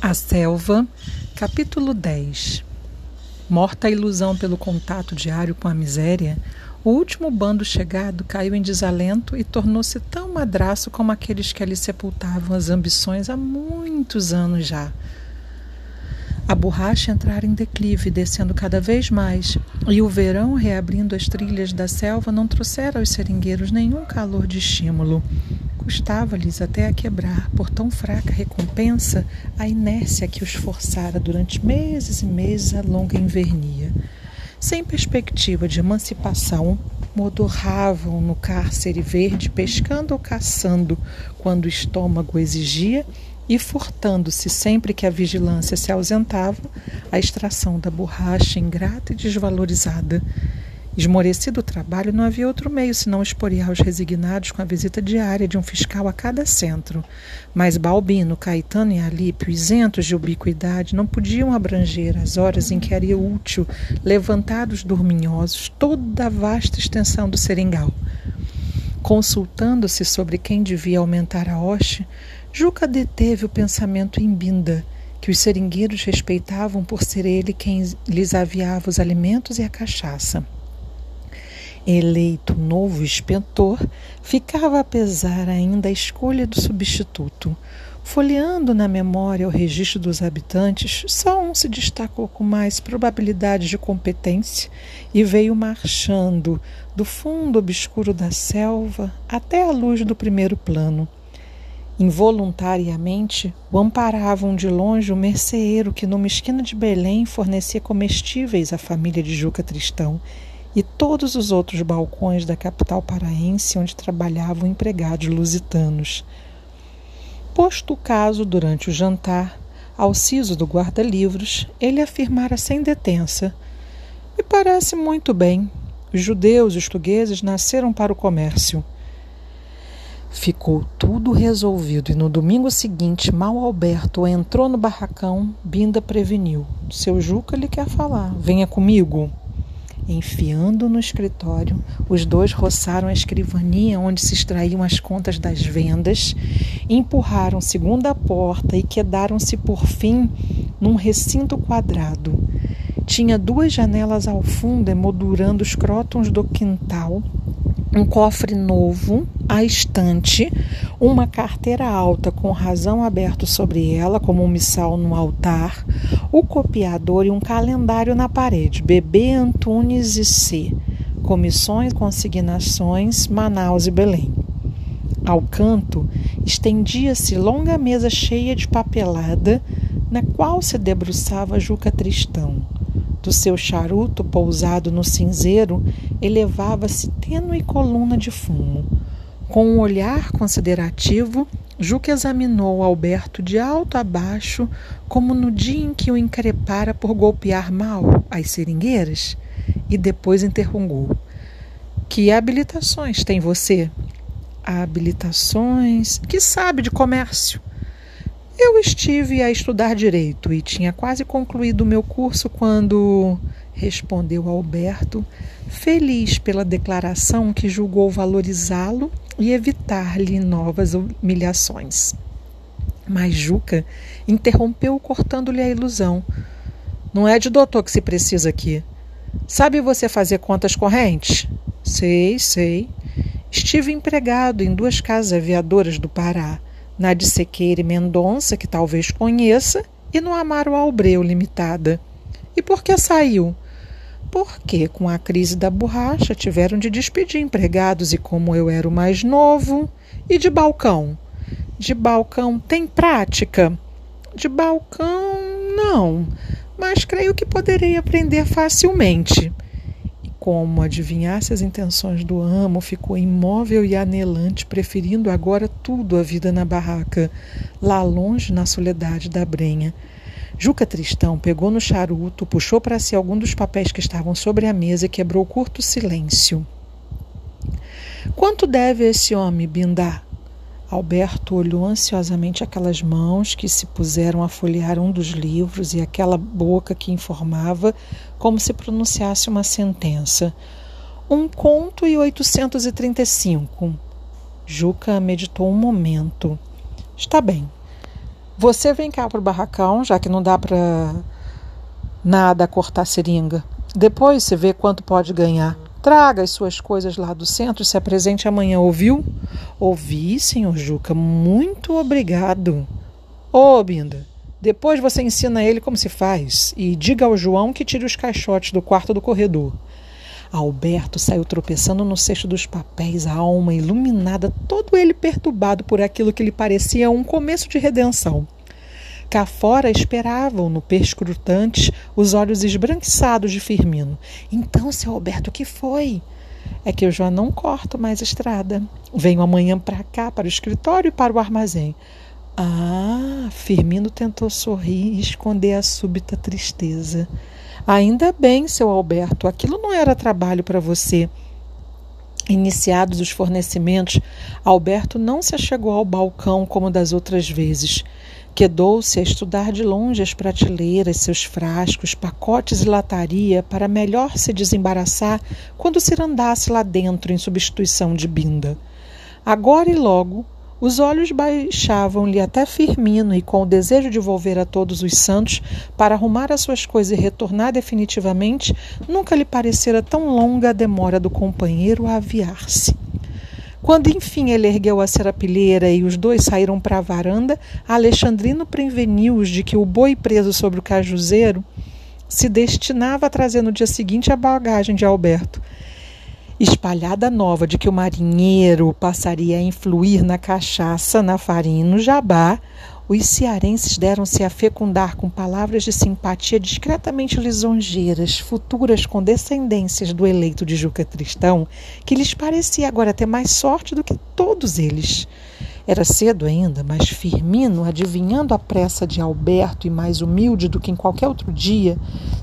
A Selva, capítulo 10 Morta a ilusão pelo contato diário com a miséria, o último bando chegado caiu em desalento e tornou-se tão madraço como aqueles que ali sepultavam as ambições há muitos anos já. A borracha entrara em declive, descendo cada vez mais, e o verão, reabrindo as trilhas da selva, não trouxera aos seringueiros nenhum calor de estímulo. Custava-lhes até a quebrar, por tão fraca recompensa, a inércia que os forçara durante meses e meses a longa invernia. Sem perspectiva de emancipação, modorravam no cárcere verde, pescando ou caçando quando o estômago exigia e furtando-se sempre que a vigilância se ausentava a extração da borracha ingrata e desvalorizada. Esmorecido o trabalho, não havia outro meio senão esporear os resignados com a visita diária de um fiscal a cada centro. Mas Balbino, Caetano e Alípio, isentos de ubiquidade, não podiam abranger as horas em que era útil levantar os dorminhosos toda a vasta extensão do seringal. Consultando-se sobre quem devia aumentar a hoste, Juca deteve o pensamento em Binda, que os seringueiros respeitavam por ser ele quem lhes aviava os alimentos e a cachaça. Eleito novo inspetor, ficava a pesar ainda a escolha do substituto. Folheando na memória o registro dos habitantes, só um se destacou com mais probabilidade de competência e veio marchando do fundo obscuro da selva até a luz do primeiro plano. Involuntariamente, o amparavam de longe o merceeiro que, numa esquina de Belém, fornecia comestíveis à família de Juca Tristão e todos os outros balcões da capital paraense onde trabalhavam empregados lusitanos. Posto o caso durante o jantar, ao siso do guarda-livros, ele afirmara sem detença: Me parece muito bem. Os judeus e os portugueses nasceram para o comércio. Ficou tudo resolvido e no domingo seguinte, mal Alberto entrou no barracão, Binda preveniu: Seu Juca lhe quer falar, venha comigo. Enfiando no escritório, os dois roçaram a escrivania onde se extraíam as contas das vendas, empurraram segunda porta e quedaram-se por fim num recinto quadrado. Tinha duas janelas ao fundo emoldurando os crótons do quintal, um cofre novo à estante, uma carteira alta com razão aberto sobre ela, como um missal no altar, o copiador e um calendário na parede. Bebê Antunes e C. Comissões, consignações, Manaus e Belém. Ao canto, estendia-se longa mesa cheia de papelada, na qual se debruçava Juca Tristão. Do seu charuto pousado no cinzeiro, elevava-se tênue coluna de fumo. Com um olhar considerativo, Juca examinou Alberto de alto a baixo, como no dia em que o increpara por golpear mal as seringueiras, e depois interrogou: Que habilitações tem você? Habilitações? Que sabe de comércio? Eu estive a estudar direito e tinha quase concluído o meu curso quando respondeu Alberto, feliz pela declaração que julgou valorizá-lo e evitar-lhe novas humilhações. Mas Juca interrompeu, cortando-lhe a ilusão. Não é de doutor que se precisa aqui. Sabe você fazer contas correntes? Sei, sei. Estive empregado em duas casas aviadoras do Pará, na de Sequeira e Mendonça, que talvez conheça, e no Amaro Albreu Limitada. E por que saiu? Porque com a crise da borracha tiveram de despedir empregados e como eu era o mais novo, e de balcão. De balcão tem prática? De balcão não, mas creio que poderei aprender facilmente. E como adivinhasse as intenções do amo, ficou imóvel e anelante, preferindo agora tudo à vida na barraca, lá longe na soledade da brenha. Juca Tristão pegou no charuto, puxou para si algum dos papéis que estavam sobre a mesa e quebrou curto silêncio. Quanto deve esse homem, Bindá? Alberto olhou ansiosamente aquelas mãos que se puseram a folhear um dos livros e aquela boca que informava como se pronunciasse uma sentença. Um conto e oitocentos e trinta e cinco. Juca meditou um momento. Está bem, Você vem cá pro barracão, já que não dá para nada cortar seringa. Depois você vê quanto pode ganhar. Traga as suas coisas lá do centro e se apresente amanhã, ouviu? Ouvi, senhor Juca. Muito obrigado. Ô, Binda, depois você ensina ele como se faz e diga ao João que tire os caixotes do quarto do corredor. Alberto saiu tropeçando no cesto dos papéis, a alma iluminada, todo ele perturbado por aquilo que lhe parecia um começo de redenção. Cá fora esperavam, no perscrutantes, os olhos esbranquiçados de Firmino. Então, seu Alberto, o que foi? É que eu já não corto mais estrada. Venho amanhã para cá, para o escritório e para o armazém. Ah, Firmino tentou sorrir e esconder a súbita tristeza. Ainda bem, seu Alberto, aquilo não era trabalho para você. Iniciados os fornecimentos, Alberto não se achegou ao balcão como das outras vezes. Quedou-se a estudar de longe as prateleiras, seus frascos, pacotes e lataria para melhor se desembaraçar quando se andasse lá dentro em substituição de Binda. Agora e logo, os olhos baixavam-lhe até Firmino e, com o desejo de volver a todos os santos para arrumar as suas coisas e retornar definitivamente, nunca lhe parecera tão longa a demora do companheiro a aviar-se. Quando enfim ele ergueu a serapilheira e os dois saíram para a varanda, Alexandrino preveniu-os de que o boi preso sobre o cajuzeiro se destinava a trazer no dia seguinte a bagagem de Alberto. Espalhada nova de que o marinheiro passaria a influir na cachaça, na farinha e no jabá, os cearenses deram-se a fecundar com palavras de simpatia discretamente lisonjeiras, futuras condescendências do eleito de Juca Tristão, que lhes parecia agora ter mais sorte do que todos eles. Era cedo ainda, mas Firmino, adivinhando a pressa de Alberto e mais humilde do que em qualquer outro dia,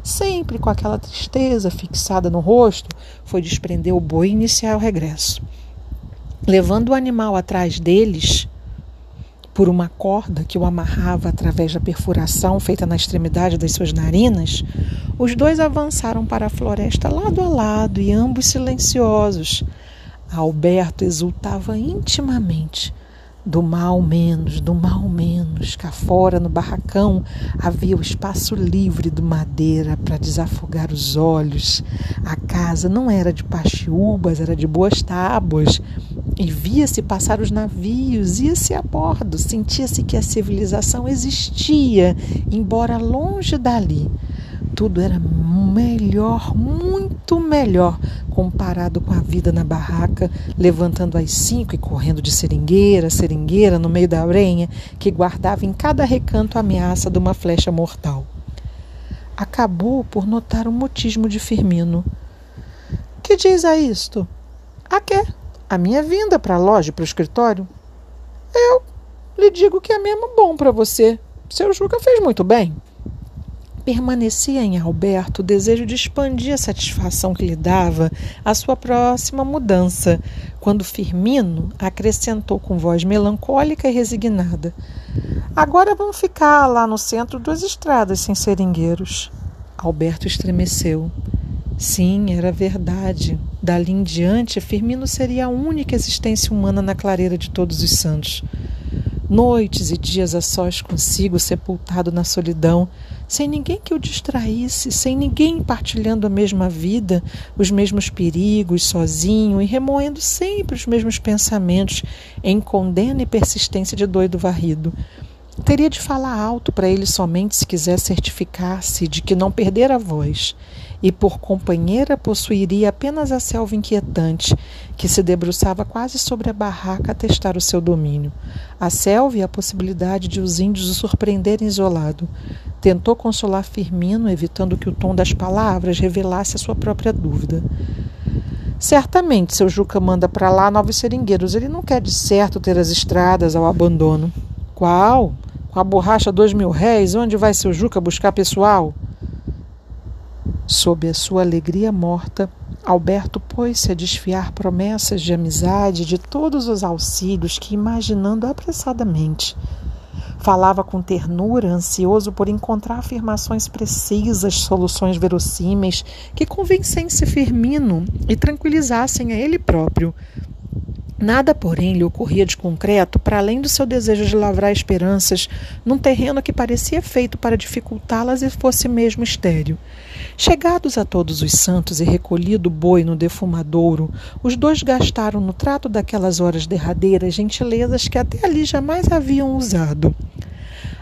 sempre com aquela tristeza fixada no rosto, foi desprender o boi e iniciar o regresso. Levando o animal atrás deles, por uma corda que o amarrava através da perfuração feita na extremidade das suas narinas, os dois avançaram para a floresta lado a lado e ambos silenciosos. Alberto exultava intimamente do mal menos, do mal menos. Cá fora, no barracão, havia o espaço livre do madeira para desafogar os olhos. A casa não era de paxiúbas, era de boas tábuas. E via-se passar os navios, ia-se a bordo, sentia-se que a civilização existia, embora longe dali tudo era melhor, muito melhor comparado com a vida na barraca, levantando às cinco e correndo de seringueira seringueira no meio da arenha, que guardava em cada recanto a ameaça de uma flecha mortal. Acabou por notar o mutismo de Firmino. Que diz a isto? A quê? A minha vinda para a loja e para o escritório? Eu lhe digo que é mesmo bom para você. Seu Juca fez muito bem permanecia em Alberto o desejo de expandir a satisfação que lhe dava a sua próxima mudança, quando Firmino acrescentou com voz melancólica e resignada: Agora vamos ficar lá no centro duas estradas sem seringueiros. Alberto estremeceu. Sim, era verdade. Dali em diante, Firmino seria a única existência humana na clareira de todos os santos. Noites e dias a sós consigo, sepultado na solidão, sem ninguém que o distraísse, sem ninguém partilhando a mesma vida, os mesmos perigos, sozinho e remoendo sempre os mesmos pensamentos, em condena e persistência de doido varrido. Teria de falar alto para ele somente se quiser certificar-se de que não perdera a voz e por companheira possuiria apenas a selva inquietante, que se debruçava quase sobre a barraca a testar o seu domínio. A selva e a possibilidade de os índios o surpreenderem isolado. Tentou consolar Firmino, evitando que o tom das palavras revelasse a sua própria dúvida. Certamente, seu Juca manda para lá novos seringueiros. Ele não quer de certo ter as estradas ao abandono. Qual? Com a borracha dois mil réis, onde vai seu Juca buscar pessoal? Sob a sua alegria morta, Alberto pôs-se a desfiar promessas de amizade de todos os auxílios que, imaginando apressadamente, falava com ternura, ansioso por encontrar afirmações precisas, soluções verossímeis que convencessem Firmino e tranquilizassem a ele próprio. Nada, porém, lhe ocorria de concreto para além do seu desejo de lavrar esperanças num terreno que parecia feito para dificultá-las e fosse mesmo estéril. Chegados a todos os santos e recolhido o boi no defumadouro, os dois gastaram no trato daquelas horas derradeiras gentilezas que até ali jamais haviam usado.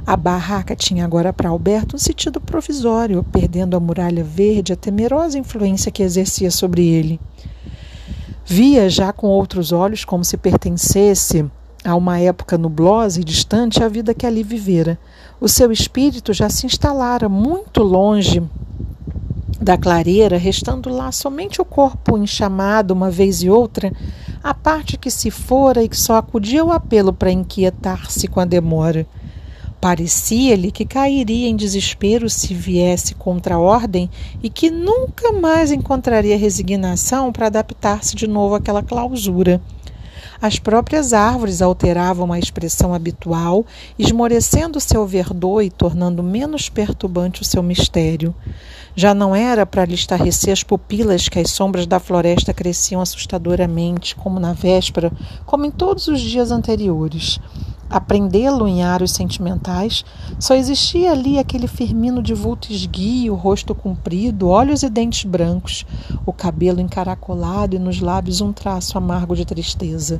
A barraca tinha agora para Alberto um sentido provisório, perdendo a muralha verde a temerosa influência que exercia sobre ele. Via já com outros olhos como se pertencesse a uma época nublosa e distante a vida que ali vivera. O seu espírito já se instalara muito longe da clareira, restando lá somente o corpo enxamado uma vez e outra, a parte que se fora e que só acudia ao apelo para inquietar-se com a demora. Parecia-lhe que cairia em desespero se viesse contra a ordem e que nunca mais encontraria resignação para adaptar-se de novo àquela clausura. As próprias árvores alteravam a expressão habitual, esmorecendo seu verdor e tornando menos perturbante o seu mistério. Já não era para lhe estarrecer as pupilas que as sombras da floresta cresciam assustadoramente, como na véspera, como em todos os dias anteriores aprendê-lo em aros sentimentais, só existia ali aquele Firmino de vulto esguio, rosto comprido, olhos e dentes brancos, o cabelo encaracolado e nos lábios um traço amargo de tristeza.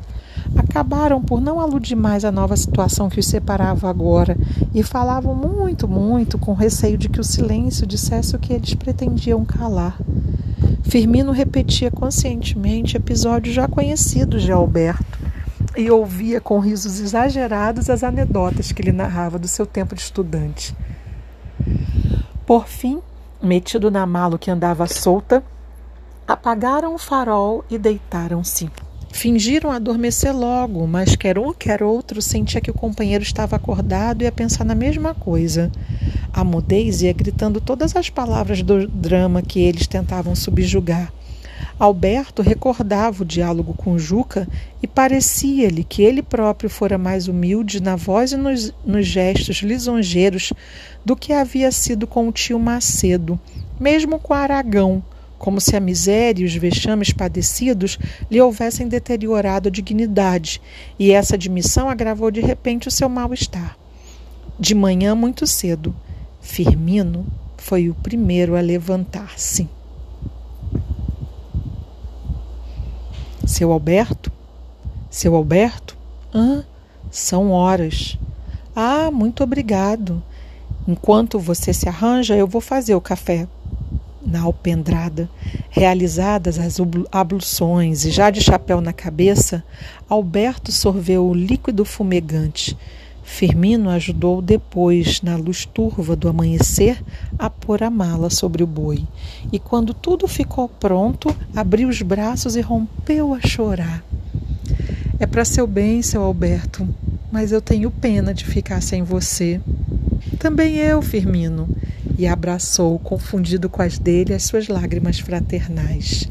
Acabaram por não aludir mais à nova situação que os separava agora e falavam muito, muito, com receio de que o silêncio dissesse o que eles pretendiam calar. Firmino repetia conscientemente episódios já conhecidos de Alberto e ouvia com risos exagerados as anedotas que ele narrava do seu tempo de estudante. Por fim, metido na mala que andava solta, apagaram o farol e deitaram-se. Fingiram adormecer logo, mas quer um, quer outro sentia que o companheiro estava acordado e a pensar na mesma coisa. A mudez ia gritando todas as palavras do drama que eles tentavam subjugar. Alberto recordava o diálogo com Juca e parecia-lhe que ele próprio fora mais humilde na voz e nos, nos gestos lisonjeiros do que havia sido com o tio Macedo, mesmo com Aragão, como se a miséria e os vexames padecidos lhe houvessem deteriorado a dignidade, e essa admissão agravou de repente o seu mal-estar. De manhã, muito cedo, Firmino foi o primeiro a levantar-se. Seu Alberto? Seu Alberto? Ah, são horas. Ah, muito obrigado. Enquanto você se arranja, eu vou fazer o café. Na alpendrada, realizadas as abluções e já de chapéu na cabeça, Alberto sorveu o líquido fumegante Firmino ajudou depois, na luz turva do amanhecer, a pôr a mala sobre o boi. E quando tudo ficou pronto, abriu os braços e rompeu a chorar. É para seu bem, seu Alberto, mas eu tenho pena de ficar sem você. Também eu, Firmino. E abraçou, confundido com as dele, as suas lágrimas fraternais.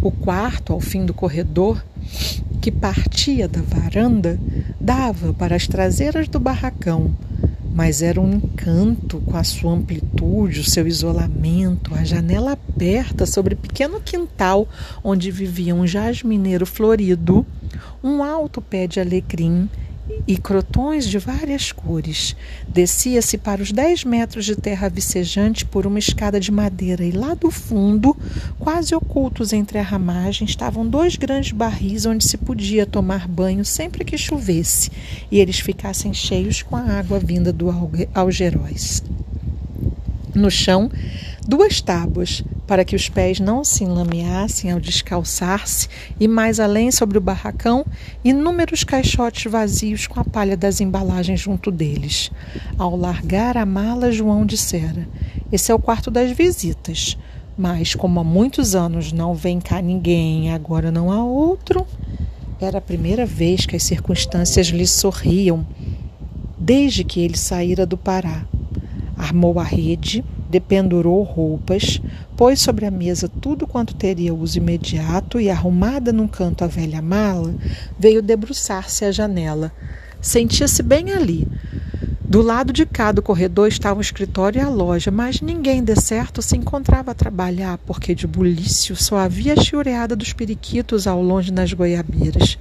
O quarto, ao fim do corredor, que partia da varanda dava para as traseiras do barracão, mas era um encanto com a sua amplitude, o seu isolamento, a janela aberta sobre pequeno quintal onde vivia um jasmineiro florido, um alto pé de alecrim e crotões de várias cores. Descia-se para os dez metros de terra vicejante por uma escada de madeira, e lá do fundo, quase ocultos entre a ramagem, estavam dois grandes barris onde se podia tomar banho sempre que chovesse e eles ficassem cheios com a água vinda do Algeróis. No chão, duas tábuas para que os pés não se enlameassem ao descalçar-se, e mais além, sobre o barracão, inúmeros caixotes vazios com a palha das embalagens junto deles. Ao largar a mala, João dissera: Esse é o quarto das visitas. Mas, como há muitos anos não vem cá ninguém, agora não há outro. Era a primeira vez que as circunstâncias lhe sorriam, desde que ele saíra do Pará. Armou a rede, dependurou roupas, pôs sobre a mesa tudo quanto teria uso imediato e, arrumada num canto a velha mala, veio debruçar-se à janela. Sentia-se bem ali. Do lado de cá do corredor estava o escritório e a loja, mas ninguém de certo se encontrava a trabalhar, porque de bulício só havia a chiureada dos periquitos ao longe nas goiabeiras.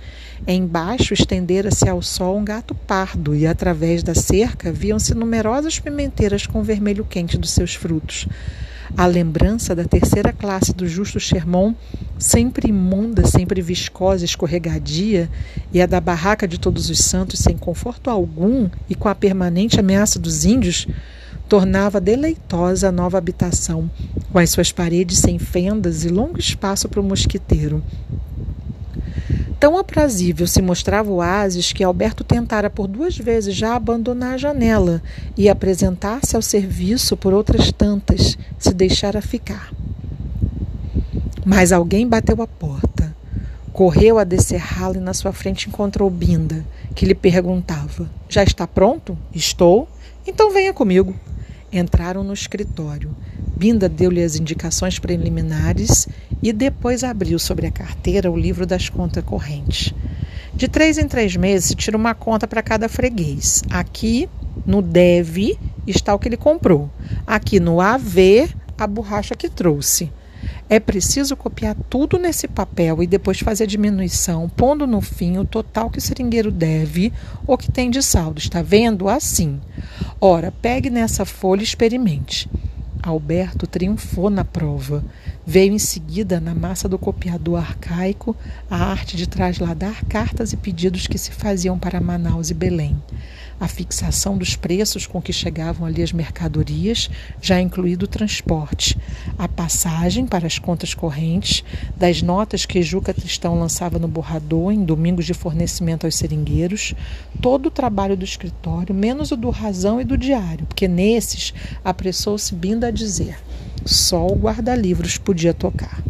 Embaixo estendera-se ao sol um gato pardo, e através da cerca viam-se numerosas pimenteiras com o vermelho quente dos seus frutos. A lembrança da terceira classe do justo Sherman, sempre imunda, sempre viscosa, escorregadia, e a da barraca de Todos os Santos, sem conforto algum e com a permanente ameaça dos índios, tornava deleitosa a nova habitação, com as suas paredes sem fendas e longo espaço para o mosquiteiro. Tão aprazível se mostrava o oásis que Alberto tentara por duas vezes já abandonar a janela e apresentar-se ao serviço por outras tantas, se deixara ficar. Mas alguém bateu a porta. Correu a descerrá-la e na sua frente encontrou Binda, que lhe perguntava: Já está pronto? Estou. Então venha comigo. Entraram no escritório. Binda deu-lhe as indicações preliminares e depois abriu sobre a carteira o livro das contas correntes. De três em três meses se tira uma conta para cada freguês. Aqui no deve está o que ele comprou. Aqui no AV, a borracha que trouxe. É preciso copiar tudo nesse papel e depois fazer a diminuição, pondo no fim o total que o seringueiro deve ou que tem de saldo. Está vendo? Assim. Ora, pegue nessa folha e experimente. Alberto triunfou na prova. Veio em seguida, na massa do copiador arcaico, a arte de trasladar cartas e pedidos que se faziam para Manaus e Belém a fixação dos preços com que chegavam ali as mercadorias, já incluído o transporte, a passagem para as contas correntes, das notas que Juca Tristão lançava no borrador em domingos de fornecimento aos seringueiros, todo o trabalho do escritório, menos o do razão e do diário, porque nesses apressou-se Binda a dizer: só o guarda-livros podia tocar.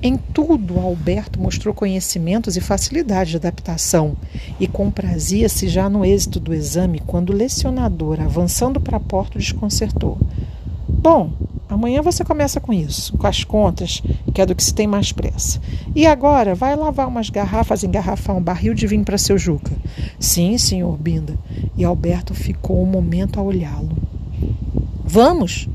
Em tudo, Alberto mostrou conhecimentos e facilidade de adaptação e comprazia-se já no êxito do exame quando o lecionador, avançando para a porta, desconcertou. Bom, amanhã você começa com isso, com as contas, que é do que se tem mais pressa. E agora, vai lavar umas garrafas, engarrafar um barril de vinho para seu Juca. Sim, senhor Binda. E Alberto ficou um momento a olhá-lo. Vamos!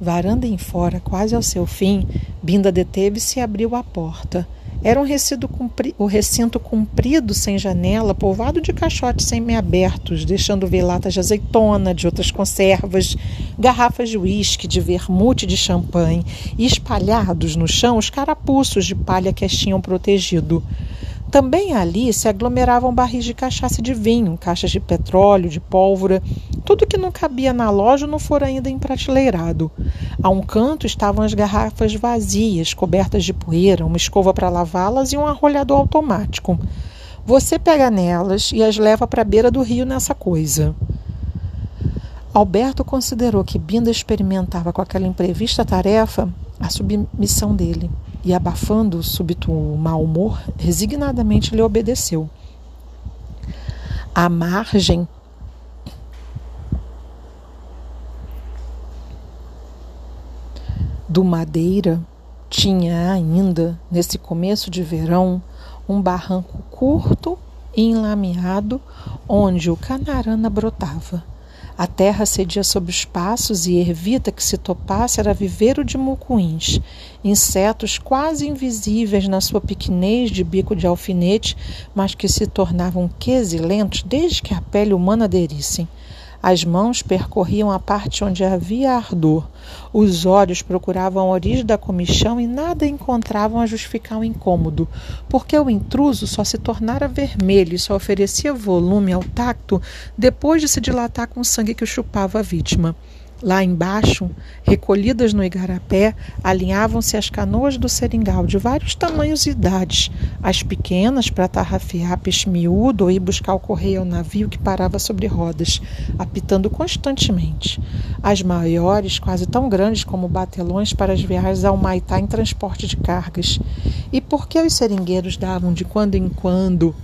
Varanda em fora, quase ao seu fim, Binda deteve-se e abriu a porta. Era um recinto, o recinto comprido, sem janela, povoado de caixotes semi-abertos, deixando ver latas de azeitona, de outras conservas, garrafas de uísque, de vermute, de champanhe, e espalhados no chão os carapuços de palha que as tinham protegido. Também ali se aglomeravam barris de cachaça e de vinho, caixas de petróleo, de pólvora, tudo que não cabia na loja não fora ainda emprateleirado. A um canto estavam as garrafas vazias, cobertas de poeira, uma escova para lavá-las e um arrolhador automático. Você pega nelas e as leva para a beira do rio nessa coisa. Alberto considerou que Binda experimentava com aquela imprevista tarefa a submissão dele e, abafando o súbito mau humor, resignadamente lhe obedeceu. À margem do Madeira, tinha ainda, nesse começo de verão, um barranco curto e enlameado onde o canarana brotava. A terra cedia sob os passos e ervita que se topasse era viveiro de mucuins, insetos quase invisíveis na sua pequenez de bico de alfinete, mas que se tornavam quesilentos desde que a pele humana aderissem. As mãos percorriam a parte onde havia ardor. Os olhos procuravam a origem da comichão e nada encontravam a justificar o incômodo, porque o intruso só se tornara vermelho e só oferecia volume ao tacto depois de se dilatar com o sangue que chupava a vítima. Lá embaixo, recolhidas no igarapé, alinhavam-se as canoas do seringal de vários tamanhos e idades, as pequenas para tarrafiar peixe miúdo ou ir buscar o correio ao navio que parava sobre rodas, apitando constantemente. As maiores, quase tão grandes como batelões para as viagens ao Maitá em transporte de cargas. E por que os seringueiros davam de quando em quando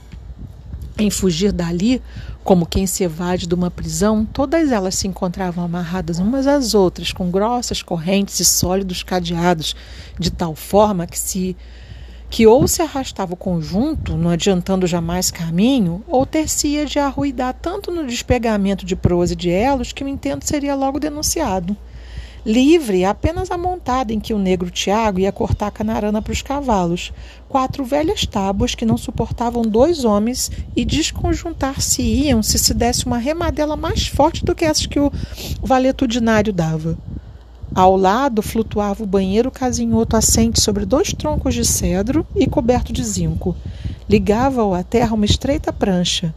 em fugir dali, como quem se evade de uma prisão, todas elas se encontravam amarradas umas às outras, com grossas correntes e sólidos cadeados, de tal forma que se que ou se arrastava o conjunto, não adiantando jamais caminho, ou ter-se-ia de arruidar tanto no despegamento de prosa e de elos que o intento seria logo denunciado. Livre, apenas a montada em que o negro Tiago ia cortar canarana para os cavalos. Quatro velhas tábuas que não suportavam dois homens e desconjuntar-se-iam se se desse uma remadela mais forte do que essas que o valetudinário dava. Ao lado flutuava o banheiro casinhoto assente sobre dois troncos de cedro e coberto de zinco. Ligava-o à terra uma estreita prancha.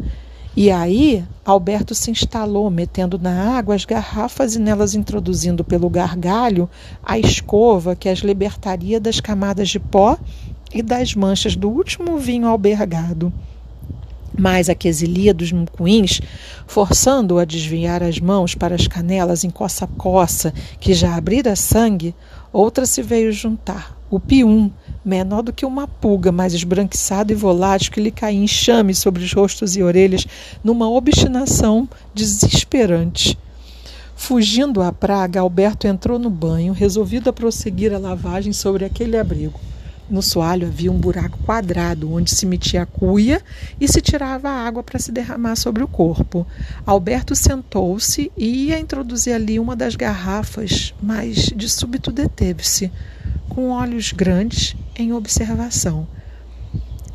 E aí Alberto se instalou, metendo na água as garrafas e nelas introduzindo pelo gargalho a escova que as libertaria das camadas de pó e das manchas do último vinho albergado. Mais a quesilha dos mucuins, forçando-o a desviar as mãos para as canelas em coça-coça, que já abrira sangue, outra se veio juntar, o pium, menor do que uma pulga, mais esbranquiçado e volátil, que lhe caía em chame sobre os rostos e orelhas, numa obstinação desesperante. Fugindo à praga, Alberto entrou no banho, resolvido a prosseguir a lavagem sobre aquele abrigo. No soalho havia um buraco quadrado onde se metia a cuia e se tirava a água para se derramar sobre o corpo. Alberto sentou-se e ia introduzir ali uma das garrafas, mas de súbito deteve-se, com olhos grandes em observação.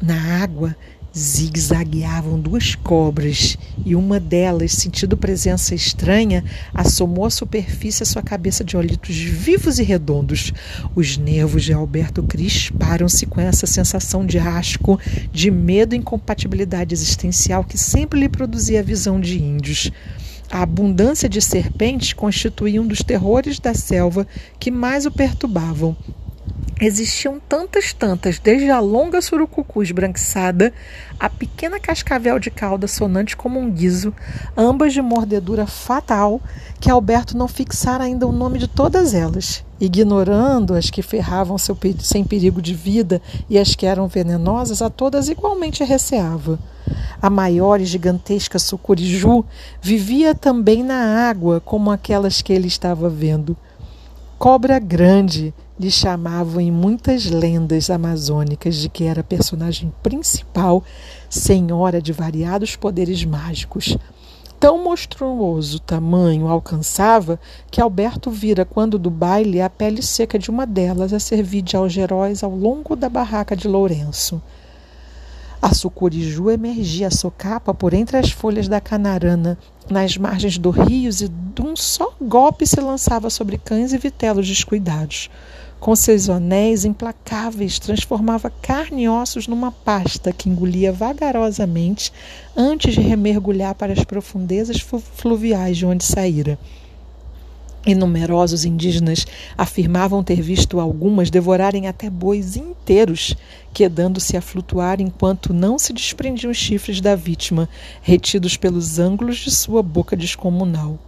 Na água Zigzagueavam duas cobras e uma delas, sentindo presença estranha, assomou à superfície a sua cabeça de olitos vivos e redondos. Os nervos de Alberto crisparam-se com essa sensação de asco, de medo e incompatibilidade existencial que sempre lhe produzia a visão de índios. A abundância de serpentes constituía um dos terrores da selva que mais o perturbavam. Existiam tantas, tantas, desde a longa surucucu esbranquiçada, a pequena cascavel de cauda sonante como um guiso, ambas de mordedura fatal, que Alberto não fixara ainda o nome de todas elas, ignorando as que ferravam seu, sem perigo de vida e as que eram venenosas, a todas igualmente receava. A maior e gigantesca sucuriju vivia também na água, como aquelas que ele estava vendo. Cobra grande, lhe chamavam em muitas lendas amazônicas de que era personagem principal, senhora de variados poderes mágicos. Tão monstruoso tamanho alcançava que Alberto vira, quando do baile, a pele seca de uma delas a servir de algeróis ao longo da barraca de Lourenço. A sucuriju emergia socapa por entre as folhas da canarana, nas margens do rio, e de um só golpe se lançava sobre cães e vitelos descuidados com seus anéis implacáveis, transformava carne e ossos numa pasta que engolia vagarosamente antes de remergulhar para as profundezas fluviais de onde saíra. E numerosos indígenas afirmavam ter visto algumas devorarem até bois inteiros, quedando-se a flutuar enquanto não se desprendiam os chifres da vítima, retidos pelos ângulos de sua boca descomunal.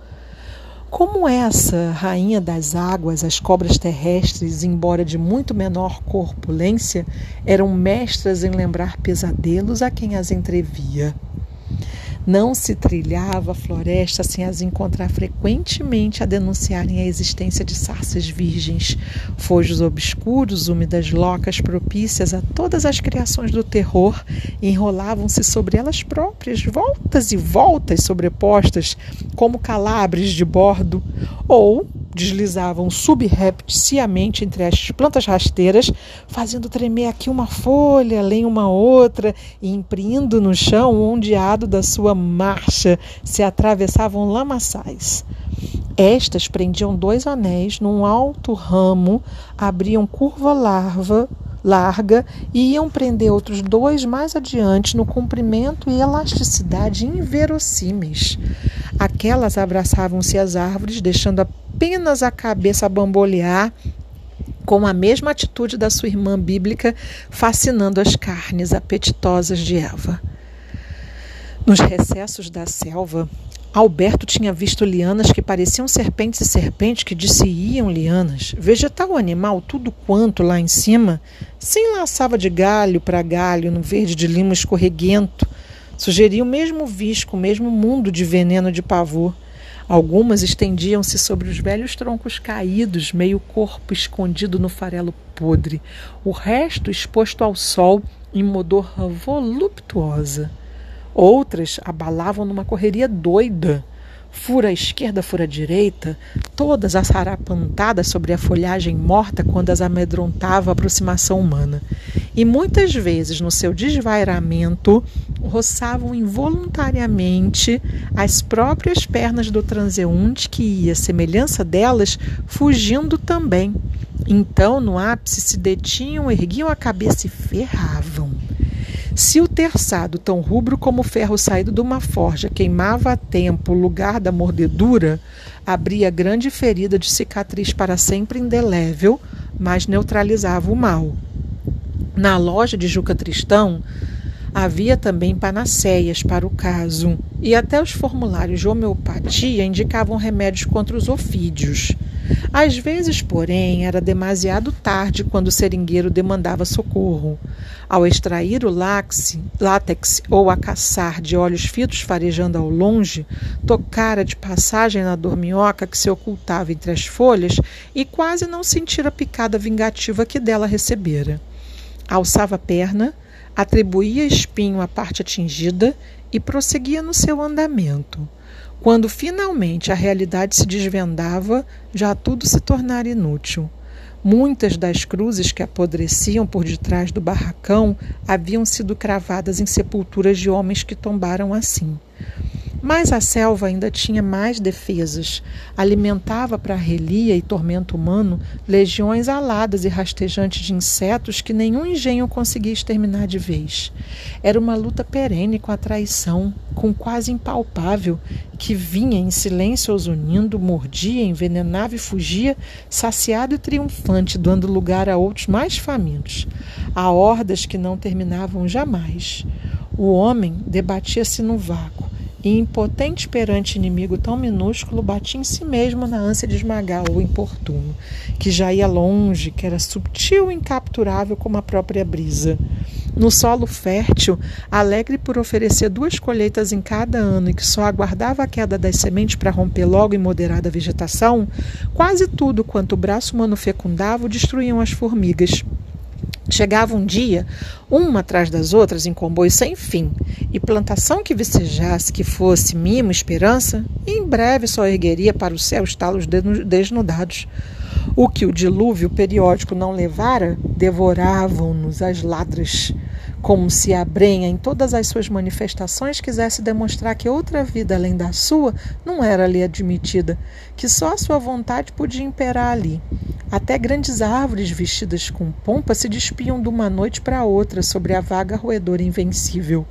Como essa rainha das águas, as cobras terrestres, embora de muito menor corpulência, eram mestras em lembrar pesadelos a quem as entrevia. Não se trilhava a floresta sem as encontrar frequentemente a denunciarem a existência de sarças virgens, fojos obscuros, úmidas locas propícias a todas as criações do terror, enrolavam-se sobre elas próprias, voltas e voltas sobrepostas, como calabres de bordo, ou deslizavam subrepticiamente entre as plantas rasteiras, fazendo tremer aqui uma folha, além uma outra, e imprimindo no chão o ondeado da sua marcha se atravessavam lamaçais. Estas prendiam dois anéis num alto ramo, abriam curva larva larga e iam prender outros dois mais adiante no comprimento e elasticidade inverossímeis. Aquelas abraçavam-se às árvores, deixando apenas a cabeça bambolear com a mesma atitude da sua irmã bíblica, fascinando as carnes apetitosas de Eva. Nos recessos da selva, Alberto tinha visto lianas que pareciam serpentes e serpentes que disse-iam lianas. Vegetal animal, tudo quanto lá em cima, se enlaçava de galho para galho no verde de limo escorreguento. Sugeria o mesmo visco, o mesmo mundo de veneno de pavor. Algumas estendiam-se sobre os velhos troncos caídos, meio corpo escondido no farelo podre, o resto exposto ao sol em modor voluptuosa. Outras abalavam numa correria doida. Fura à esquerda, fura à direita, todas assarapantadas sobre a folhagem morta quando as amedrontava a aproximação humana. E muitas vezes, no seu desvairamento, roçavam involuntariamente as próprias pernas do transeunte que ia, semelhança delas, fugindo também. Então, no ápice, se detinham, erguiam a cabeça e ferravam. Se o terçado, tão rubro como ferro saído de uma forja, queimava a tempo o lugar da mordedura, abria grande ferida de cicatriz para sempre indelével, mas neutralizava o mal. Na loja de Juca Tristão, havia também panaceias para o caso, e até os formulários de homeopatia indicavam remédios contra os ofídios. Às vezes, porém, era demasiado tarde quando o seringueiro demandava socorro. Ao extrair o látex, látex ou a caçar de olhos fitos farejando ao longe, tocara de passagem na dorminhoca que se ocultava entre as folhas e quase não sentira a picada vingativa que dela recebera. Alçava a perna, atribuía espinho à parte atingida e prosseguia no seu andamento. Quando finalmente a realidade se desvendava, já tudo se tornara inútil. Muitas das cruzes que apodreciam por detrás do barracão haviam sido cravadas em sepulturas de homens que tombaram assim. Mas a selva ainda tinha mais defesas. Alimentava para relia e tormento humano legiões aladas e rastejantes de insetos que nenhum engenho conseguia exterminar de vez. Era uma luta perene com a traição, com quase impalpável, que vinha em silêncio os unindo, mordia, envenenava e fugia, saciado e triunfante, dando lugar a outros mais famintos, a hordas que não terminavam jamais. O homem debatia-se no vácuo e, impotente perante inimigo tão minúsculo, batia em si mesmo na ânsia de esmagar o importuno, que já ia longe, que era subtil e incapturável como a própria brisa. No solo fértil, alegre por oferecer duas colheitas em cada ano e que só aguardava a queda das sementes para romper logo em moderada vegetação, quase tudo quanto o braço humano fecundava destruíam as formigas. Chegava um dia, uma atrás das outras, em comboio sem fim, e plantação que vicejasse que fosse mimo, esperança, em breve só ergueria para o céu os talos desnudados. O que o dilúvio periódico não levara, devoravam-nos as ladras, como se a brenha, em todas as suas manifestações, quisesse demonstrar que outra vida além da sua não era ali admitida, que só a sua vontade podia imperar ali. Até grandes árvores vestidas com pompa se despiam de uma noite para outra sobre a vaga roedora invencível.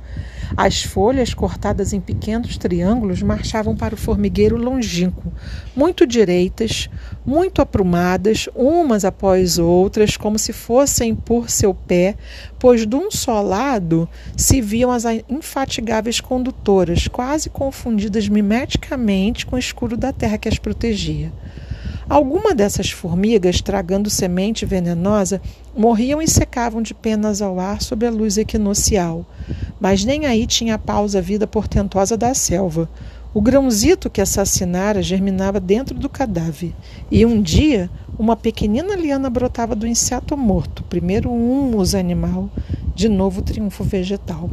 As folhas, cortadas em pequenos triângulos, marchavam para o formigueiro longínquo, muito direitas, muito aprumadas, umas após outras, como se fossem por seu pé, pois de um só lado se viam as infatigáveis condutoras, quase confundidas mimeticamente com o escuro da terra que as protegia. Alguma dessas formigas, tragando semente venenosa, morriam e secavam de penas ao ar sob a luz equinocial. Mas nem aí tinha pausa a vida portentosa da selva. O grãozito que assassinara germinava dentro do cadáver. E um dia, uma pequenina liana brotava do inseto morto, primeiro um humus animal, de novo triunfo vegetal.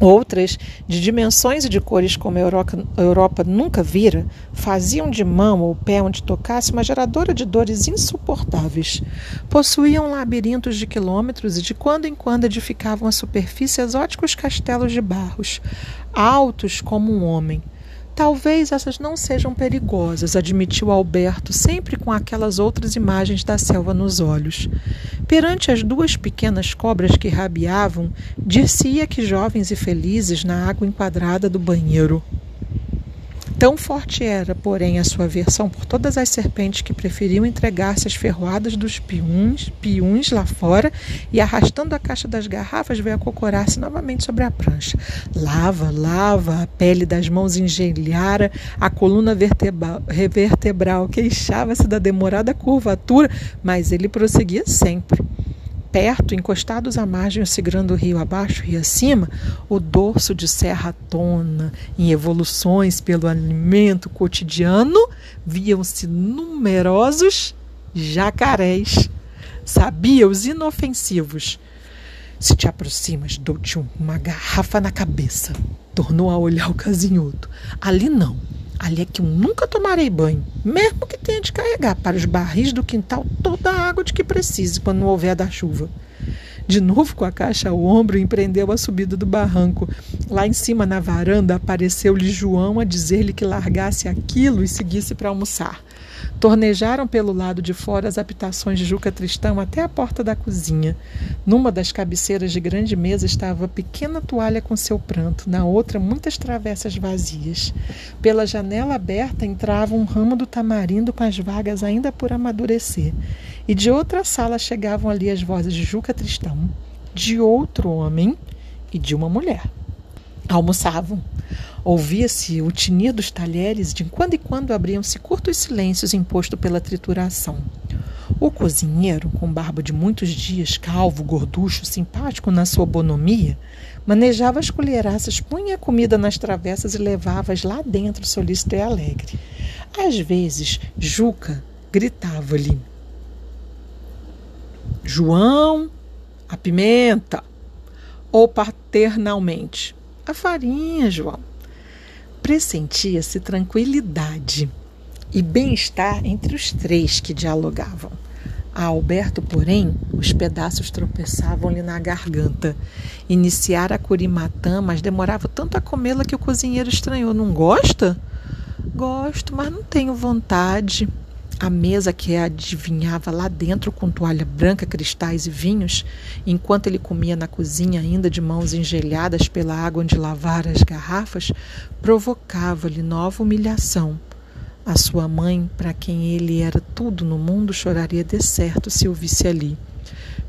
Outras, de dimensões e de cores como a Europa, a Europa nunca vira, faziam de mão ou pé onde tocasse uma geradora de dores insuportáveis. Possuíam labirintos de quilômetros e de quando em quando edificavam à superfície exóticos castelos de barros, altos como um homem. Talvez essas não sejam perigosas, admitiu Alberto, sempre com aquelas outras imagens da selva nos olhos. Perante as duas pequenas cobras que rabiavam, dir-se-ia que jovens e felizes na água enquadrada do banheiro. Tão forte era, porém, a sua aversão por todas as serpentes que preferiam entregar-se às ferroadas dos piuns, piuns lá fora e, arrastando a caixa das garrafas, veio acocorar-se novamente sobre a prancha. Lava, lava, a pele das mãos engelhara, a coluna vertebral, vertebral queixava-se da demorada curvatura, mas ele prosseguia sempre perto, encostados à margem, segurando o rio abaixo, rio acima, o dorso de serra tona, em evoluções pelo alimento cotidiano, viam-se numerosos jacarés. sabia os inofensivos. Se te aproximas, dou-te uma garrafa na cabeça. Tornou a olhar o casinhoto. Ali não. Ali é que eu nunca tomarei banho, mesmo que tenha de carregar para os barris do quintal toda a água de que precise quando não houver da chuva. De novo com a caixa ao ombro, empreendeu a subida do barranco. Lá em cima, na varanda, apareceu-lhe João a dizer-lhe que largasse aquilo e seguisse para almoçar. Tornejaram pelo lado de fora as habitações de Juca Tristão até a porta da cozinha. Numa das cabeceiras de grande mesa estava a pequena toalha com seu pranto, na outra muitas travessas vazias. Pela janela aberta entrava um ramo do tamarindo com as vagas ainda por amadurecer. E de outra sala chegavam ali as vozes de Juca Tristão, de outro homem e de uma mulher. Almoçavam. Ouvia-se o tinir dos talheres, de quando em quando abriam-se curtos silêncios impostos pela trituração. O cozinheiro, com barba de muitos dias, calvo, gorducho, simpático na sua bonomia, manejava as colheraças, punha a comida nas travessas e levava-as lá dentro, solícito e alegre. Às vezes, Juca gritava-lhe: João, a pimenta! Ou paternalmente: A farinha, João pressentia-se tranquilidade e bem-estar entre os três que dialogavam. A Alberto, porém, os pedaços tropeçavam-lhe na garganta. Iniciara a curimatã, mas demorava tanto a comê-la que o cozinheiro estranhou. Não gosta? Gosto, mas não tenho vontade. A mesa que adivinhava lá dentro com toalha branca, cristais e vinhos, enquanto ele comia na cozinha, ainda de mãos engelhadas pela água onde lavara as garrafas, provocava-lhe nova humilhação. A sua mãe, para quem ele era tudo no mundo, choraria de certo se o visse ali.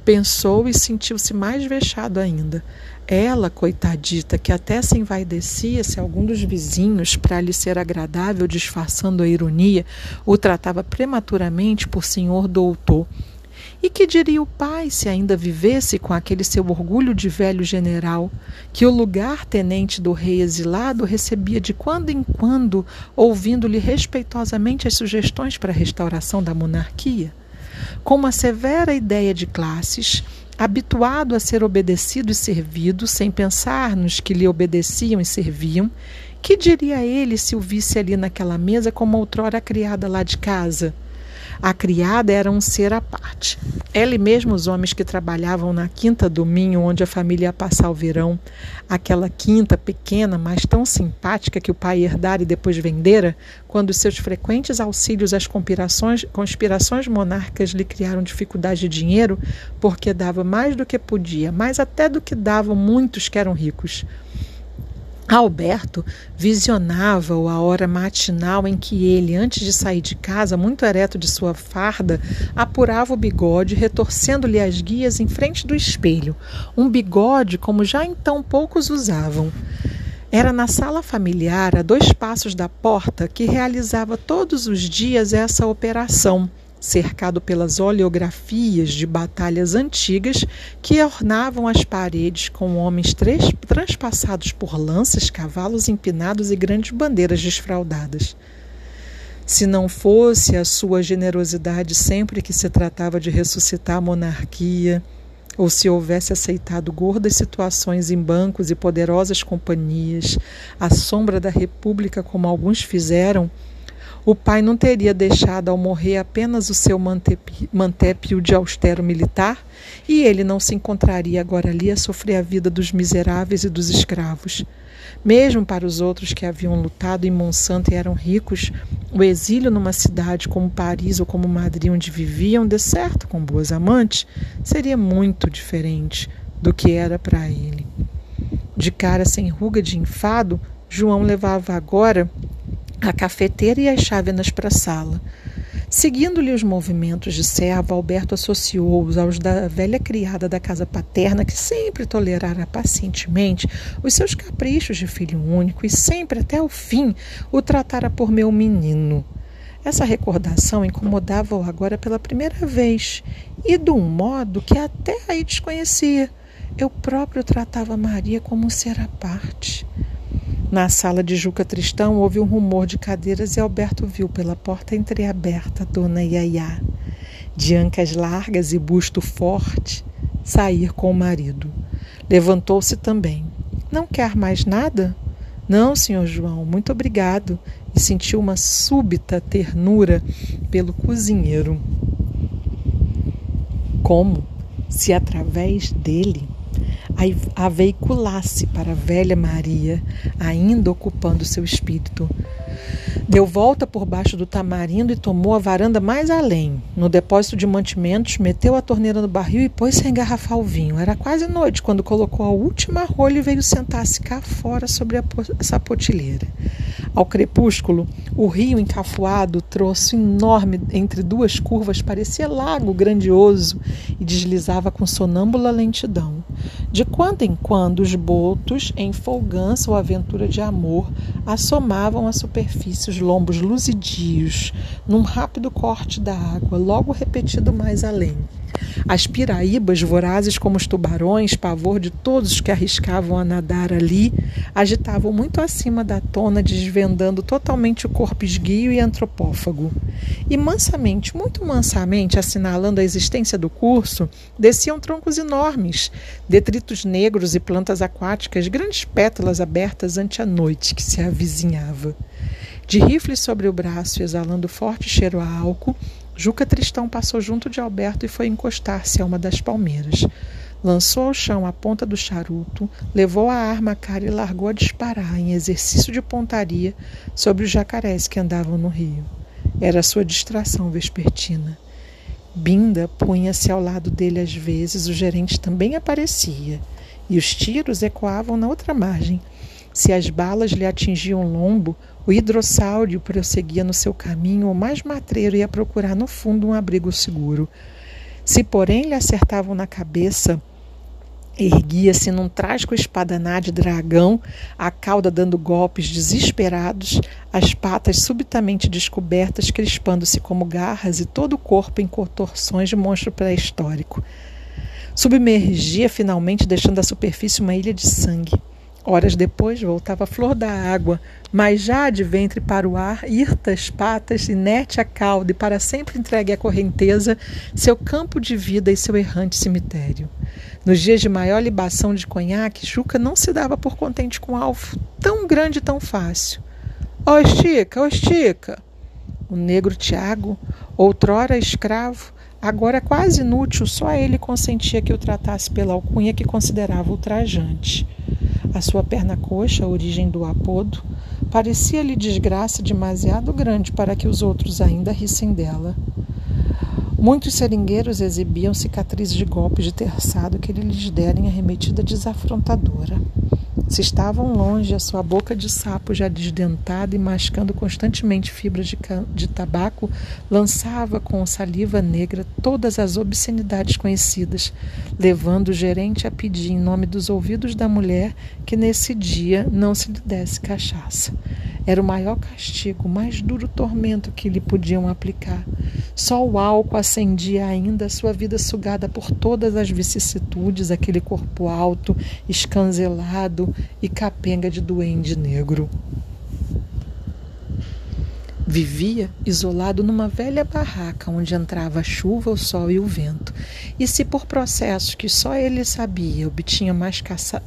Pensou e sentiu-se mais vexado ainda. Ela, coitadita, que até se envaidecia se algum dos vizinhos, para lhe ser agradável, disfarçando a ironia, o tratava prematuramente por senhor doutor. E que diria o pai se ainda vivesse com aquele seu orgulho de velho general, que o lugar tenente do rei exilado recebia de quando em quando, ouvindo-lhe respeitosamente as sugestões para a restauração da monarquia? Com uma severa ideia de classes, habituado a ser obedecido e servido, sem pensar nos que lhe obedeciam e serviam, que diria ele se o visse ali naquela mesa como outrora a criada lá de casa? A criada era um ser à parte. Ela e mesmo os homens que trabalhavam na quinta do Minho, onde a família ia passar o verão, aquela quinta pequena, mas tão simpática que o pai herdara e depois vendera, quando seus frequentes auxílios às conspirações, conspirações monárquicas lhe criaram dificuldade de dinheiro, porque dava mais do que podia, mais até do que davam muitos que eram ricos. Alberto visionava-o a hora matinal em que ele, antes de sair de casa, muito ereto de sua farda, apurava o bigode, retorcendo-lhe as guias em frente do espelho, um bigode como já então poucos usavam. Era na sala familiar, a dois passos da porta, que realizava todos os dias essa operação cercado pelas oleografias de batalhas antigas que ornavam as paredes com homens transpassados por lanças, cavalos empinados e grandes bandeiras desfraldadas. Se não fosse a sua generosidade sempre que se tratava de ressuscitar a monarquia, ou se houvesse aceitado gordas situações em bancos e poderosas companhias, à sombra da República, como alguns fizeram, o pai não teria deixado ao morrer apenas o seu mantépio de austero militar e ele não se encontraria agora ali a sofrer a vida dos miseráveis e dos escravos. Mesmo para os outros que haviam lutado em Monsanto e eram ricos, o exílio numa cidade como Paris ou como Madrid, onde viviam, de certo, com boas amantes, seria muito diferente do que era para ele. De cara sem ruga de enfado, João levava agora a cafeteira e as chávenas para a sala. Seguindo-lhe os movimentos de servo, Alberto associou-os aos da velha criada da casa paterna, que sempre tolerara pacientemente os seus caprichos de filho único e sempre, até o fim, o tratara por meu menino. Essa recordação incomodava-o agora pela primeira vez e de um modo que até aí desconhecia. Eu próprio tratava Maria como um ser à parte. Na sala de Juca Tristão houve um rumor de cadeiras e Alberto viu pela porta entreaberta Dona Iaiá. de ancas largas e busto forte, sair com o marido. Levantou-se também. Não quer mais nada? Não, senhor João, muito obrigado. E sentiu uma súbita ternura pelo cozinheiro. Como se através dele a veiculasse para a velha Maria, ainda ocupando seu espírito. Deu volta por baixo do tamarindo e tomou a varanda mais além. No depósito de mantimentos, meteu a torneira no barril e pôs-se a engarrafar o vinho. Era quase noite quando colocou a última rolha e veio sentar-se cá fora sobre a sapotilheira. Ao crepúsculo, o rio encafuado, troço enorme entre duas curvas, parecia lago grandioso e deslizava com sonâmbula lentidão. De quando em quando, os botos, em folgança ou aventura de amor, assomavam à superfície os lombos luzidios, num rápido corte da água, logo repetido mais além. As piraíbas, vorazes como os tubarões, pavor de todos os que arriscavam a nadar ali, agitavam muito acima da tona, desvendando totalmente o corpo esguio e antropófago. E mansamente, muito mansamente, assinalando a existência do curso, desciam troncos enormes, detritos negros e plantas aquáticas, grandes pétalas abertas ante a noite que se avizinhava. De rifle sobre o braço, exalando forte cheiro a álcool, Juca Tristão passou junto de Alberto e foi encostar-se a uma das palmeiras. Lançou ao chão a ponta do charuto, levou a arma à cara e largou a disparar, em exercício de pontaria, sobre os jacarés que andavam no rio. Era sua distração vespertina. Binda punha-se ao lado dele às vezes, o gerente também aparecia, e os tiros ecoavam na outra margem. Se as balas lhe atingiam o lombo, o hidrossáuro prosseguia no seu caminho, o mais matreiro ia procurar no fundo um abrigo seguro. Se, porém, lhe acertavam na cabeça, erguia-se num trágico espadaná de dragão, a cauda dando golpes desesperados, as patas subitamente descobertas, crispando-se como garras e todo o corpo em contorções de monstro pré-histórico. Submergia finalmente, deixando à superfície uma ilha de sangue. Horas depois voltava a flor da água, mas já de ventre para o ar, hirtas patas, inerte a cauda e para sempre entregue à correnteza, seu campo de vida e seu errante cemitério. Nos dias de maior libação de conhaque, Juca não se dava por contente com alvo tão grande e tão fácil. Ó oh, estica, ó oh, estica! O negro Tiago, outrora escravo, agora quase inútil, só ele consentia que o tratasse pela alcunha que considerava ultrajante. A sua perna coxa, origem do apodo, parecia-lhe desgraça demasiado grande para que os outros ainda rissem dela. Muitos seringueiros exibiam cicatrizes de golpes de terçado que ele lhes dera em arremetida desafrontadora. Se estavam longe, a sua boca de sapo já desdentada e mascando constantemente fibras de, de tabaco, lançava com saliva negra todas as obscenidades conhecidas, levando o gerente a pedir, em nome dos ouvidos da mulher, que nesse dia não se lhe desse cachaça. Era o maior castigo, o mais duro tormento que lhe podiam aplicar. Só o álcool acendia ainda a sua vida sugada por todas as vicissitudes, aquele corpo alto, escanzelado e capenga de duende negro. Vivia isolado numa velha barraca onde entrava a chuva, o sol e o vento. E se por processos que só ele sabia obtinha mais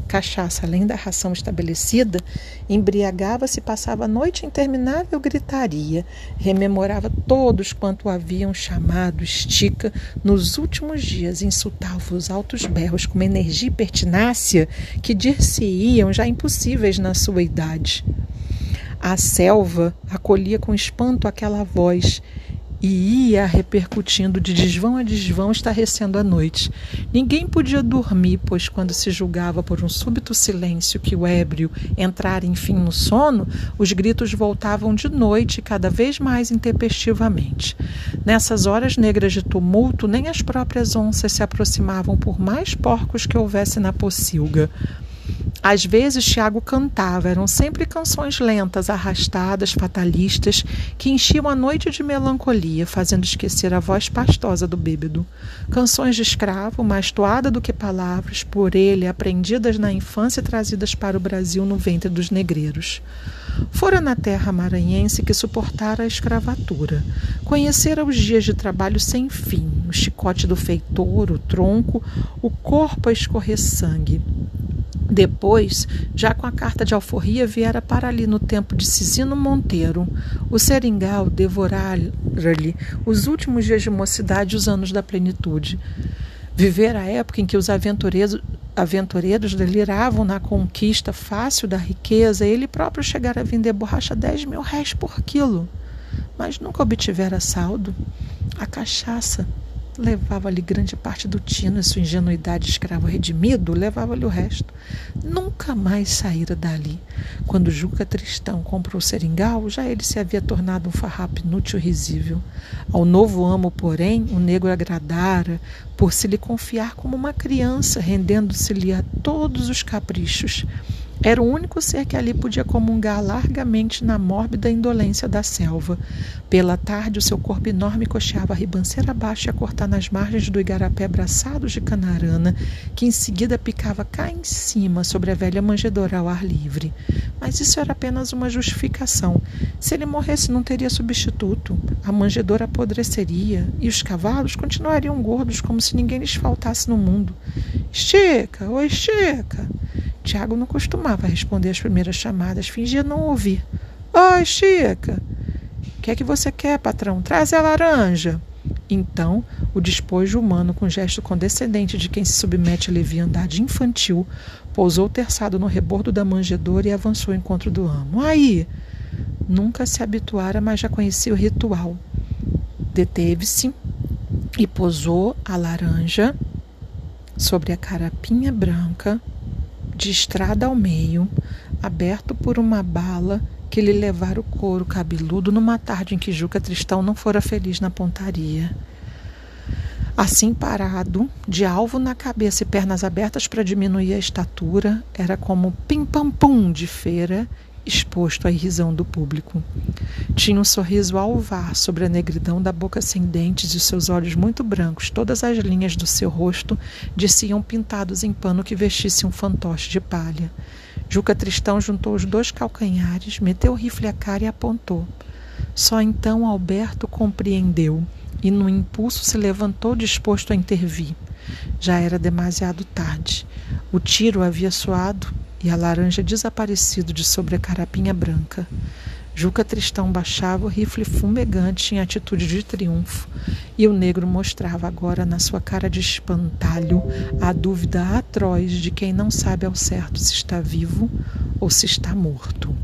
cachaça além da ração estabelecida, embriagava-se e passava a noite interminável gritaria, rememorava todos quanto haviam chamado estica nos últimos dias, insultava os altos berros com uma energia e pertinácia que dir-se-iam já impossíveis na sua idade. A selva acolhia com espanto aquela voz e ia repercutindo de desvão a desvão, estarrecendo a noite. Ninguém podia dormir, pois quando se julgava por um súbito silêncio que o ébrio entrara enfim no sono, os gritos voltavam de noite cada vez mais intempestivamente. Nessas horas negras de tumulto, nem as próprias onças se aproximavam por mais porcos que houvesse na pocilga. Às vezes Tiago cantava, eram sempre canções lentas, arrastadas, fatalistas, que enchiam a noite de melancolia, fazendo esquecer a voz pastosa do bêbado. Canções de escravo, mais toada do que palavras, por ele aprendidas na infância e trazidas para o Brasil no ventre dos negreiros. Fora na terra maranhense que suportara a escravatura. Conhecera os dias de trabalho sem fim, o chicote do feitor, o tronco, o corpo a escorrer sangue. Depois, já com a carta de alforria, viera para ali no tempo de Cisino Monteiro. O seringal devorara-lhe os últimos dias de mocidade e os anos da plenitude. Viver a época em que os aventureiros, deliravam na conquista fácil da riqueza, ele próprio chegara a vender borracha 10 mil réis por quilo, mas nunca obtivera saldo. A cachaça levava-lhe grande parte do tino e sua ingenuidade escravo redimido levava-lhe o resto. Nunca mais saíra dali. Quando Juca Tristão comprou o seringal, já ele se havia tornado um farrapo inútil e risível. Ao novo amo, porém, o negro agradara por se lhe confiar como uma criança, rendendo-se-lhe a todos os caprichos. Era o único ser que ali podia comungar largamente na mórbida indolência da selva. Pela tarde, o seu corpo enorme cocheava a ribanceira abaixo e a cortar nas margens do igarapé braçados de canarana, que em seguida picava cá em cima sobre a velha manjedoura ao ar livre. Mas isso era apenas uma justificação. Se ele morresse, não teria substituto. A manjedoura apodreceria e os cavalos continuariam gordos como se ninguém lhes faltasse no mundo. Estica, oi, estica! Tiago não costumava responder às primeiras chamadas, fingia não ouvir. Oi, Chica! O que é que você quer, patrão? Traz a laranja! Então, o despojo humano, com gesto condescendente de quem se submete à leviandade infantil, pousou terçado no rebordo da manjedoura e avançou ao encontro do amo. Aí! Nunca se habituara, mas já conhecia o ritual. Deteve-se e posou a laranja sobre a carapinha branca de estrada ao meio, aberto por uma bala que lhe levara o couro cabeludo numa tarde em que Juca Tristão não fora feliz na pontaria. Assim parado, de alvo na cabeça e pernas abertas para diminuir a estatura, era como pim-pam-pum de feira exposto à irrisão do público. Tinha um sorriso alvar sobre a negridão da boca sem dentes e seus olhos muito brancos. Todas as linhas do seu rosto diziam pintados em pano que vestisse um fantoche de palha. Juca Tristão juntou os dois calcanhares, meteu o rifle à cara e apontou. Só então Alberto compreendeu e, no impulso, se levantou disposto a intervir. Já era demasiado tarde. O tiro havia soado e a laranja desaparecido de sobre a carapinha branca. Juca Tristão baixava o rifle fumegante em atitude de triunfo, e o negro mostrava agora na sua cara de espantalho a dúvida atroz de quem não sabe ao certo se está vivo ou se está morto.